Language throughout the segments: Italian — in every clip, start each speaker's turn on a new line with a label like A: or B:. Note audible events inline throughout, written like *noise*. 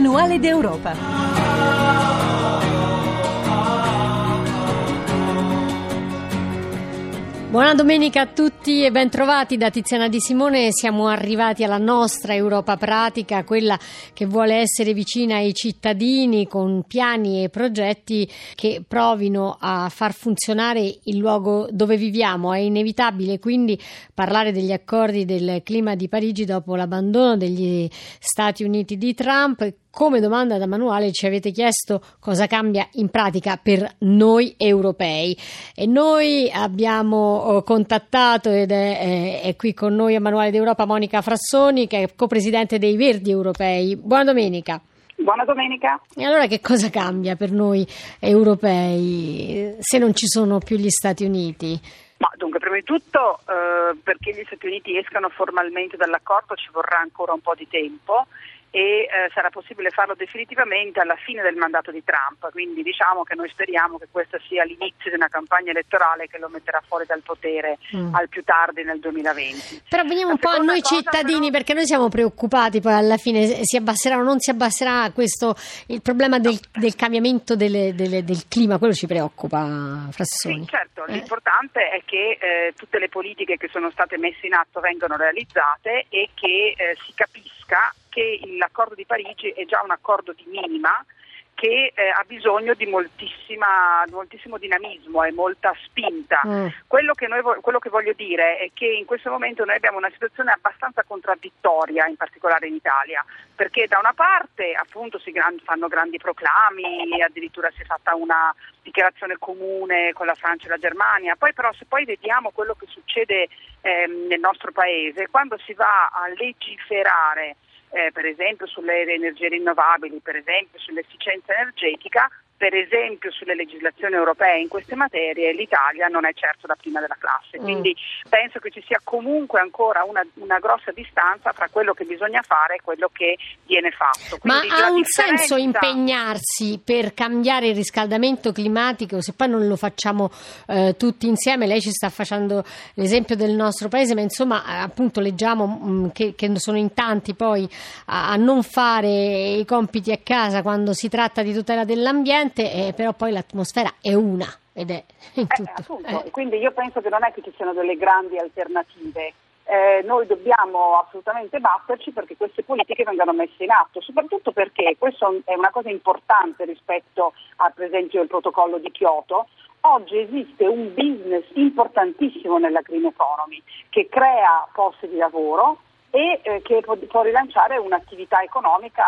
A: Manuale d'Europa.
B: Buona domenica a tutti e bentrovati da Tiziana Di Simone. Siamo arrivati alla nostra Europa pratica, quella che vuole essere vicina ai cittadini con piani e progetti che provino a far funzionare il luogo dove viviamo. È inevitabile quindi parlare degli accordi del clima di Parigi dopo l'abbandono degli Stati Uniti di Trump come domanda da manuale ci avete chiesto cosa cambia in pratica per noi europei e noi abbiamo oh, contattato ed è, è, è qui con noi a Manuale d'Europa Monica Frassoni che è copresidente dei Verdi Europei. Buona domenica.
C: Buona domenica.
B: E allora che cosa cambia per noi europei se non ci sono più gli Stati Uniti?
C: Ma dunque, prima di tutto, eh, perché gli Stati Uniti escano formalmente dall'accordo ci vorrà ancora un po' di tempo e eh, sarà possibile farlo definitivamente alla fine del mandato di Trump, quindi diciamo che noi speriamo che questo sia l'inizio di una campagna elettorale che lo metterà fuori dal potere mm. al più tardi nel 2020.
B: Però veniamo un po' a noi cittadini però... perché noi siamo preoccupati poi alla fine si abbasserà o non si abbasserà questo, il problema del, del cambiamento delle, delle, del clima, quello ci preoccupa Frassoni.
C: Sì, certo, eh. l'importante è che eh, tutte le politiche che sono state messe in atto vengano realizzate e che eh, si capisca che l'accordo di Parigi è già un accordo di minima che eh, ha bisogno di moltissimo dinamismo e molta spinta. Mm. Quello, che noi, quello, che voglio dire è che in questo momento noi abbiamo una situazione abbastanza contraddittoria, in particolare in Italia, perché da una parte appunto si gran, fanno grandi proclami, addirittura si è fatta una dichiarazione comune con la Francia e la Germania, poi però se poi vediamo quello che succede eh, nel nostro Paese, quando si va a legiferare eh, per esempio sulle energie rinnovabili, per esempio sull'efficienza energetica, per esempio sulle legislazioni europee in queste materie l'Italia non è certo la prima della classe, mm. quindi mm. penso che ci sia comunque ancora una, una, grossa distanza tra quello che bisogna fare e quello che viene fatto.
B: Quindi Ma ha un differenza... senso impegnarsi per cambiare il riscaldamento climatico se poi non lo facciamo eh, tutti insieme? Lei ci sta facendo l'esempio del nostro paese, ma insomma appunto leggiamo mh, mm, che, che, sono in tanti poi a, a non fare i compiti a casa quando si tratta di tutela dell'ambiente ambiente, eh, però poi l'atmosfera è una ed è in
C: eh, tutto. Eh, Quindi io penso che non è che ci siano delle grandi alternative. Eh, noi dobbiamo assolutamente batterci perché queste politiche vengano messe in atto, soprattutto perché questo è una cosa importante rispetto a per esempio il protocollo di Kyoto. Oggi esiste un business importantissimo nella green economy che crea posti di lavoro, e eh, che può, può, rilanciare un'attività economica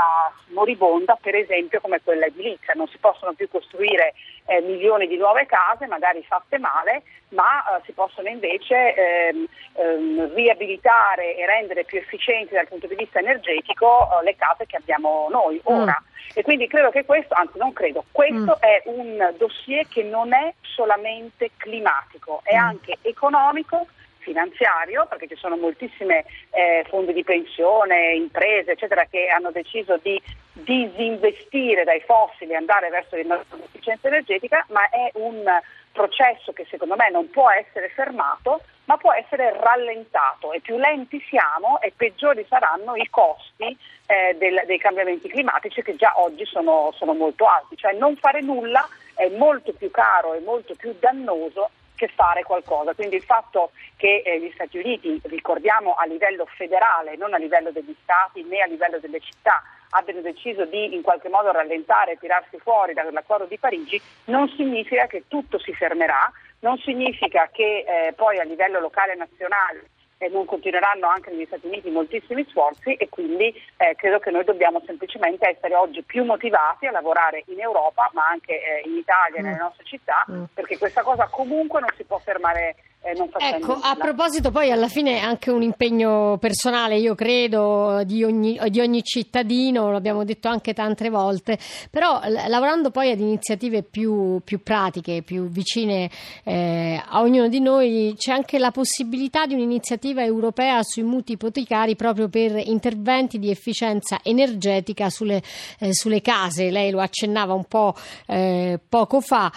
C: moribonda, per esempio come quella edilizia. Non si possono più costruire eh, milioni di nuove case, magari fatte male, ma eh, si possono invece ehm, ehm, riabilitare e rendere più efficienti dal punto di vista energetico eh, le case che abbiamo noi mm. ora. Mm. E quindi credo che questo, anzi non credo, questo mm. è un dossier che non è solamente climatico, è mm. anche economico finanziario, perché ci sono moltissime eh, fondi di pensione, imprese, eccetera, che hanno deciso di disinvestire dai fossili e andare verso l'efficienza energetica, ma è un processo che secondo me non può essere fermato, ma può essere rallentato e più lenti siamo e peggiori saranno i costi eh, del, dei cambiamenti climatici che già oggi sono, sono molto alti. Cioè non fare nulla è molto più caro e molto più dannoso che fare qualcosa. Quindi il fatto che eh, gli Stati Uniti, ricordiamo a livello federale, non a livello degli Stati né a livello delle città, abbiano deciso di in qualche modo rallentare e tirarsi fuori dall'accordo di Parigi, non significa che tutto si fermerà, non significa che eh, poi a livello locale e nazionale eh, non continueranno anche negli Stati Uniti moltissimi sforzi e quindi eh, credo che noi dobbiamo semplicemente essere oggi più motivati a lavorare in Europa ma anche eh, in Italia, mm. nelle nostre città, mm. perché questa cosa comunque non si può fermare
B: ecco, a proposito poi alla fine anche un impegno personale, io credo, di ogni, di ogni cittadino, l'abbiamo detto anche tante volte, però l- lavorando poi ad iniziative più, più pratiche, più vicine eh, a ognuno di noi, c'è anche la possibilità di un'iniziativa europea sui mutui ipotecari proprio per interventi di efficienza energetica sulle, eh, sulle case, lei lo accennava un po' eh, poco fa,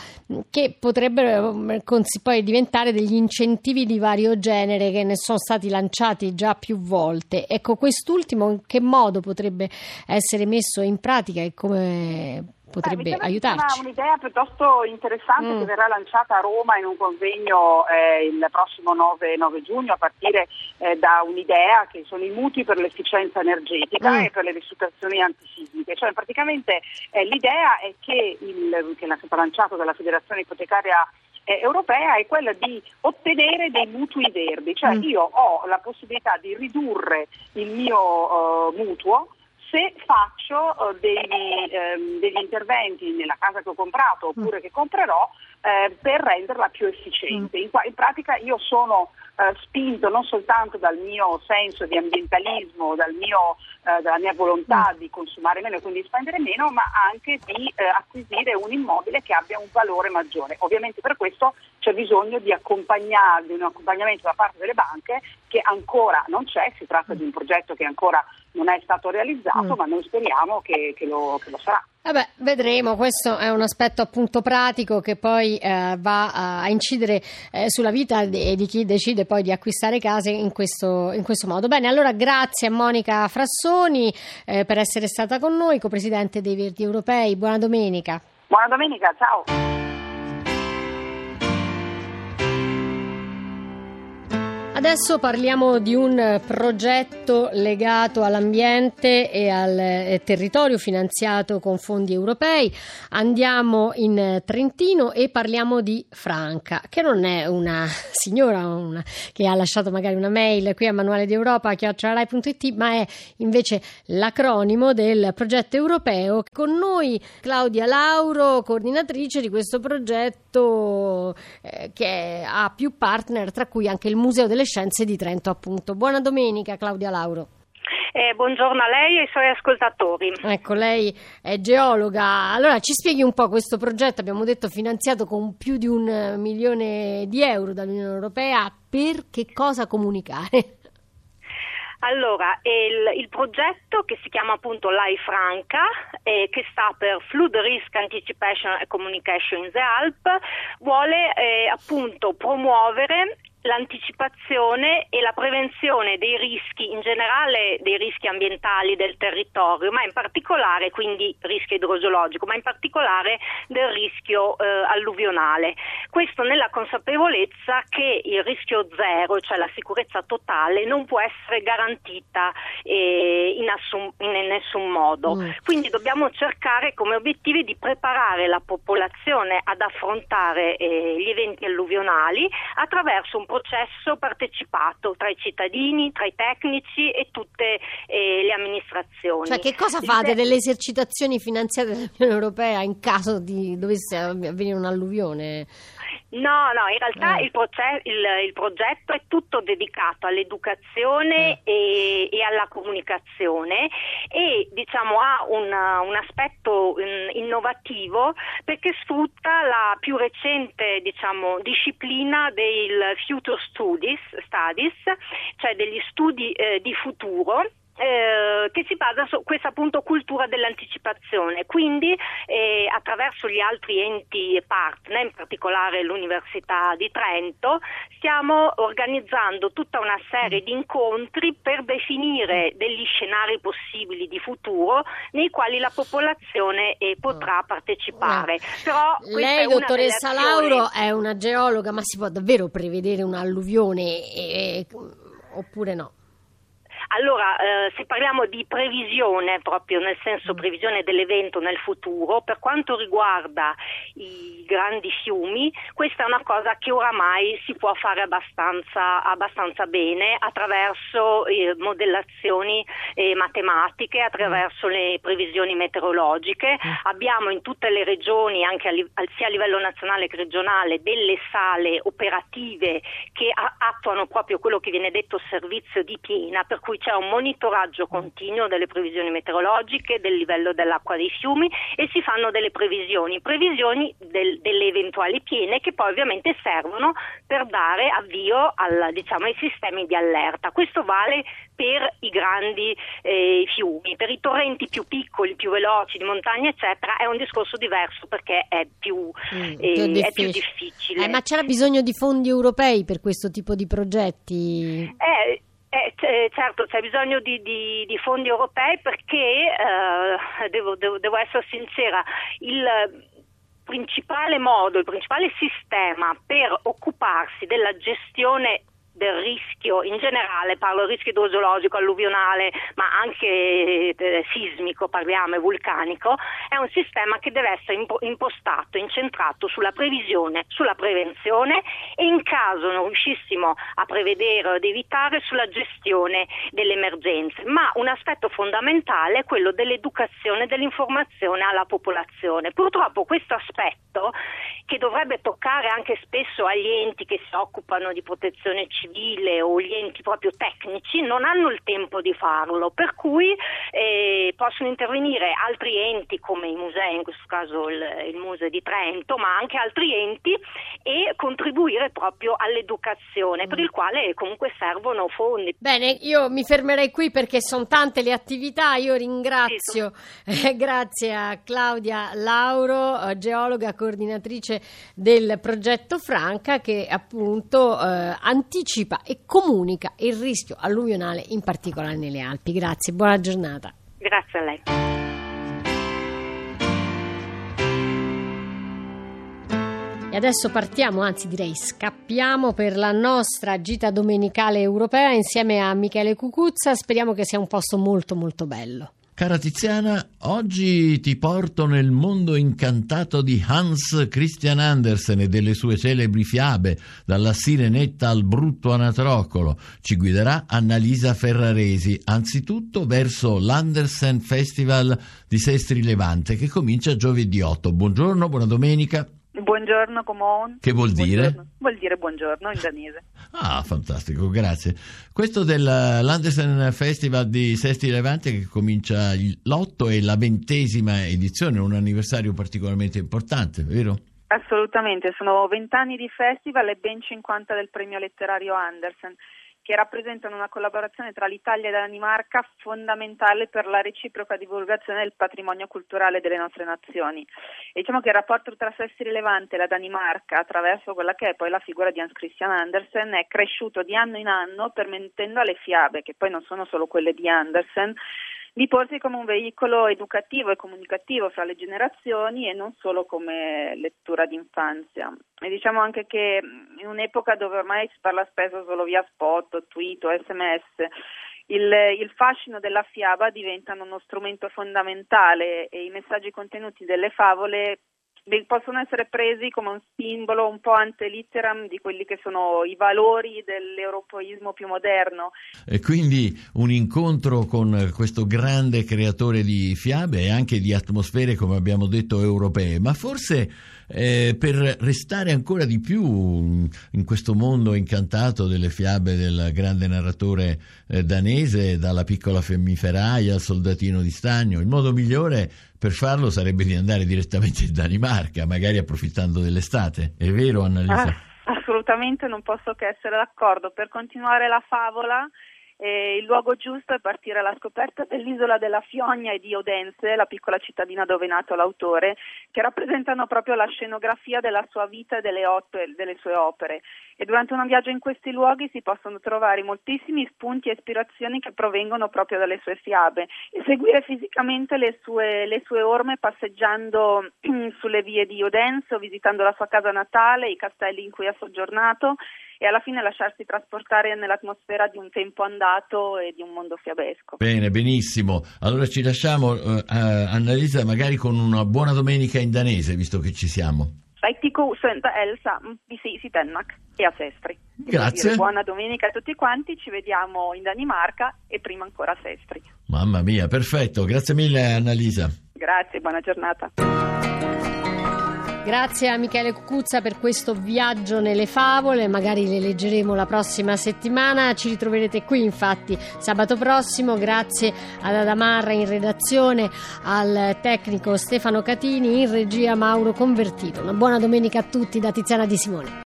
B: che potrebbero eh, poi diventare degli incentivi incentivi di vario genere che ne sono stati lanciati già più volte. Ecco, quest'ultimo in che modo potrebbe essere messo in pratica e come potrebbe
C: Beh,
B: aiutarci.
C: È un'idea piuttosto interessante mm. che verrà lanciata a Roma in un convegno eh, il prossimo 9, 9 giugno a partire eh, da un'idea che sono i mutui per l'efficienza energetica mm. e per le ristrutturazioni antisismiche. Cioè praticamente eh, l'idea è che, il, che è stato lanciato dalla Federazione Ipotecaria eh, europea è quella di ottenere dei mutui verdi, cioè mm. io ho la possibilità di ridurre il mio uh, mutuo se faccio uh, degli, um, degli, interventi nella casa che ho comprato oppure mm. che comprerò eh, per renderla più efficiente. In, in, pratica io sono eh, spinto non soltanto dal mio senso di ambientalismo, dal mio, eh, dalla mia volontà mm. di consumare meno e quindi spendere meno, ma anche di eh, acquisire un immobile che abbia un valore maggiore. Ovviamente per questo c'è bisogno di, di un accompagnamento da parte delle banche che ancora non c'è, si tratta di un progetto che ancora non è stato realizzato, mm. ma noi speriamo che, che, lo, che lo sarà.
B: Vabbè, vedremo, questo è un aspetto appunto pratico che poi eh, va a incidere eh, sulla vita di, di, chi decide poi di acquistare case in questo, in questo modo. Bene, allora grazie a Monica Frassoni eh, per essere stata con noi, copresidente dei Verdi Europei. Buona domenica.
C: Buona domenica, ciao.
B: Adesso parliamo di un progetto legato all'ambiente e al eh, territorio finanziato con fondi europei. Andiamo in Trentino e parliamo di Franca, che non è una *laughs* signora una, che ha lasciato magari una mail qui a manuale di Europa chiocciolarai.it, ma è invece l'acronimo del progetto europeo. Con noi Claudia Lauro, coordinatrice di questo progetto eh, che ha più partner, tra cui anche il Museo delle Scienze di Trento, appunto. Buona domenica, Claudia Lauro.
D: Eh, buongiorno a lei e ai suoi ascoltatori.
B: Ecco, lei è geologa. Allora ci spieghi un po' questo progetto, abbiamo detto finanziato con più di un milione di euro dall'Unione Europea, per che cosa comunicare?
D: Allora, il, il, progetto che si chiama appunto LAI Franca, eh, che sta per Flood Risk Anticipation and Communication in the Alp, vuole eh, appunto promuovere l'anticipazione e la prevenzione dei rischi, in generale dei rischi ambientali del territorio, ma in particolare quindi rischio idrogeologico, ma in particolare del rischio eh, alluvionale. Questo nella consapevolezza che il rischio zero, cioè la sicurezza totale, non può essere garantita eh, in, assum- in, nessun modo. Mm. Quindi dobbiamo cercare come obiettivi di preparare la popolazione ad affrontare eh, gli eventi alluvionali attraverso un processo partecipato tra i cittadini, tra i tecnici e tutte eh, le amministrazioni.
B: Cioè, che cosa fate delle esercitazioni finanziate dall'Unione Europea in caso di dovesse avvenire un'alluvione?
D: No, no, in realtà eh. il, proce- il, il, progetto è tutto dedicato all'educazione eh. e, e, alla comunicazione e diciamo, ha un, un aspetto um, innovativo perché sfrutta la più recente diciamo, disciplina del Future Studies, studies cioè degli studi eh, di futuro eh, che si basa su questa appunto cultura dell'anticipazione. Quindi eh, attraverso gli altri enti partner, in particolare l'Università di Trento, stiamo organizzando tutta una serie di incontri per definire degli scenari possibili di futuro nei quali la popolazione eh, potrà partecipare.
B: Però, Lei, dottoressa azioni... Lauro, è una geologa, ma si può davvero prevedere un'alluvione oppure no?
D: Allora, eh, se parliamo di previsione, proprio nel senso mm. previsione dell'evento nel futuro, per quanto riguarda i grandi fiumi, questa è una cosa che oramai si può fare abbastanza, abbastanza bene attraverso eh, modellazioni eh, matematiche, attraverso le previsioni meteorologiche. Mm. Abbiamo in tutte le regioni, anche a, sia a livello nazionale che regionale, delle sale operative che attuano proprio quello che viene detto servizio di piena, per cui c'è un monitoraggio continuo delle previsioni meteorologiche, del livello dell'acqua dei fiumi e si fanno delle previsioni, previsioni del, delle eventuali piene che poi ovviamente servono per dare avvio al, diciamo, ai sistemi di allerta. Questo vale per i grandi eh, fiumi, per i torrenti più piccoli, più veloci, di montagna eccetera è un discorso diverso perché è più, mm, eh, è più difficile.
B: Eh, ma c'era bisogno di fondi europei per questo tipo di progetti?
D: Eh, eh, certo, c'è bisogno di, di, di fondi europei perché, eh, devo, devo, devo, essere sincera, il principale modo, il principale sistema per occuparsi della gestione del rischio in generale, parlo rischio idrogeologico, alluvionale, ma anche eh, sismico, parliamo, e vulcanico, è un sistema che deve essere impostato, incentrato sulla previsione, sulla prevenzione e in caso non riuscissimo a prevedere o ad evitare sulla gestione delle emergenze. Ma un aspetto fondamentale è quello dell'educazione e dell'informazione alla popolazione. Purtroppo questo aspetto che dovrebbe toccare anche spesso agli enti che si occupano di protezione civile o gli enti proprio tecnici, non hanno il tempo di farlo, per cui eh, possono intervenire altri enti come i musei, in questo caso il, il Museo di Trento, ma anche altri enti e contribuire proprio all'educazione, per il quale comunque servono fondi.
B: Bene, io mi fermerei qui perché sono tante le attività, io ringrazio, sì, eh, *laughs* grazie a Claudia Lauro, geologa coordinatrice direttrice del progetto Franca che appunto eh, anticipa e comunica il rischio alluvionale in particolare nelle Alpi. Grazie, buona giornata.
D: Grazie a lei.
B: E adesso partiamo, anzi direi scappiamo per la nostra gita domenicale europea insieme a Michele Cucuzza. Speriamo che sia un posto molto molto bello.
E: Cara Tiziana, oggi ti porto nel mondo incantato di Hans Christian Andersen e delle sue celebri fiabe, dalla Sirenetta al brutto anatrocolo. Ci guiderà Annalisa Ferraresi, anzitutto verso l'Andersen Festival di Sestri Levante che comincia giovedì 8. Buongiorno, buona domenica.
F: Buongiorno, Comon.
E: Che vuol dire?
F: Buongiorno. Vuol dire buongiorno in danese. *laughs*
E: Ah, fantastico, grazie. Questo dell'Andersen Festival di Sesti Levante che comincia l'8 e la ventesima edizione, un anniversario particolarmente importante, vero?
F: Assolutamente, sono vent'anni di festival e ben 50 del premio letterario Andersen che rappresentano una collaborazione tra l'Italia e la Danimarca fondamentale per la reciproca divulgazione del patrimonio culturale delle nostre nazioni. E diciamo che il rapporto tra Sessi Rilevante e la Danimarca, attraverso quella che è poi la figura di Hans Christian Andersen, è cresciuto di anno in anno permettendo alle fiabe, che poi non sono solo quelle di Andersen, di porsi come un veicolo educativo e comunicativo fra le generazioni e non solo come lettura d'infanzia. E diciamo anche che in un'epoca dove ormai si parla spesso solo via spot, tweet o sms, il, il, fascino della fiaba diventa uno strumento fondamentale e i messaggi contenuti delle favole possono essere presi come un simbolo un po' antelitteram di quelli che sono i valori dell'europeismo più moderno.
E: E quindi un incontro con questo grande creatore di fiabe e anche di atmosfere, come abbiamo detto, europee, ma forse eh, per restare ancora di più in questo mondo incantato delle fiabe del grande narratore eh, danese, dalla piccola femmiferaia al soldatino di stagno, il modo migliore per farlo sarebbe di andare direttamente in Danimarca, magari approfittando dell'estate. È vero, Annalisa?
F: Ah, assolutamente non posso che essere d'accordo. Per continuare la favola, eh, il luogo giusto è partire alla scoperta dell'isola della Fiogna e di Odense, la piccola cittadina dove è nato l'autore, che rappresentano proprio la scenografia della sua vita e delle, opere, delle sue opere. E durante un viaggio in questi luoghi si possono trovare moltissimi spunti e ispirazioni che provengono proprio dalle sue fiabe e seguire fisicamente le sue, le sue orme passeggiando *clears throat* sulle vie di Odense o visitando la sua casa natale, i castelli in cui ha soggiornato e alla fine lasciarsi trasportare nell'atmosfera di un tempo andato e di un mondo fiabesco.
E: Bene, benissimo. Allora ci lasciamo, uh, Annalisa, magari con una buona domenica in danese, visto che ci siamo.
F: E Sestri.
E: Grazie.
F: Buona domenica a tutti quanti, ci vediamo in Danimarca e prima ancora a Sestri.
E: Mamma mia, perfetto. Grazie mille Annalisa.
F: Grazie, buona giornata.
B: Grazie a Michele Cucuzza per questo viaggio nelle favole, magari le leggeremo la prossima settimana, ci ritroverete qui infatti sabato prossimo, grazie ad Adamarra in redazione, al tecnico Stefano Catini, in regia Mauro Convertito. Una buona domenica a tutti da Tiziana Di Simone.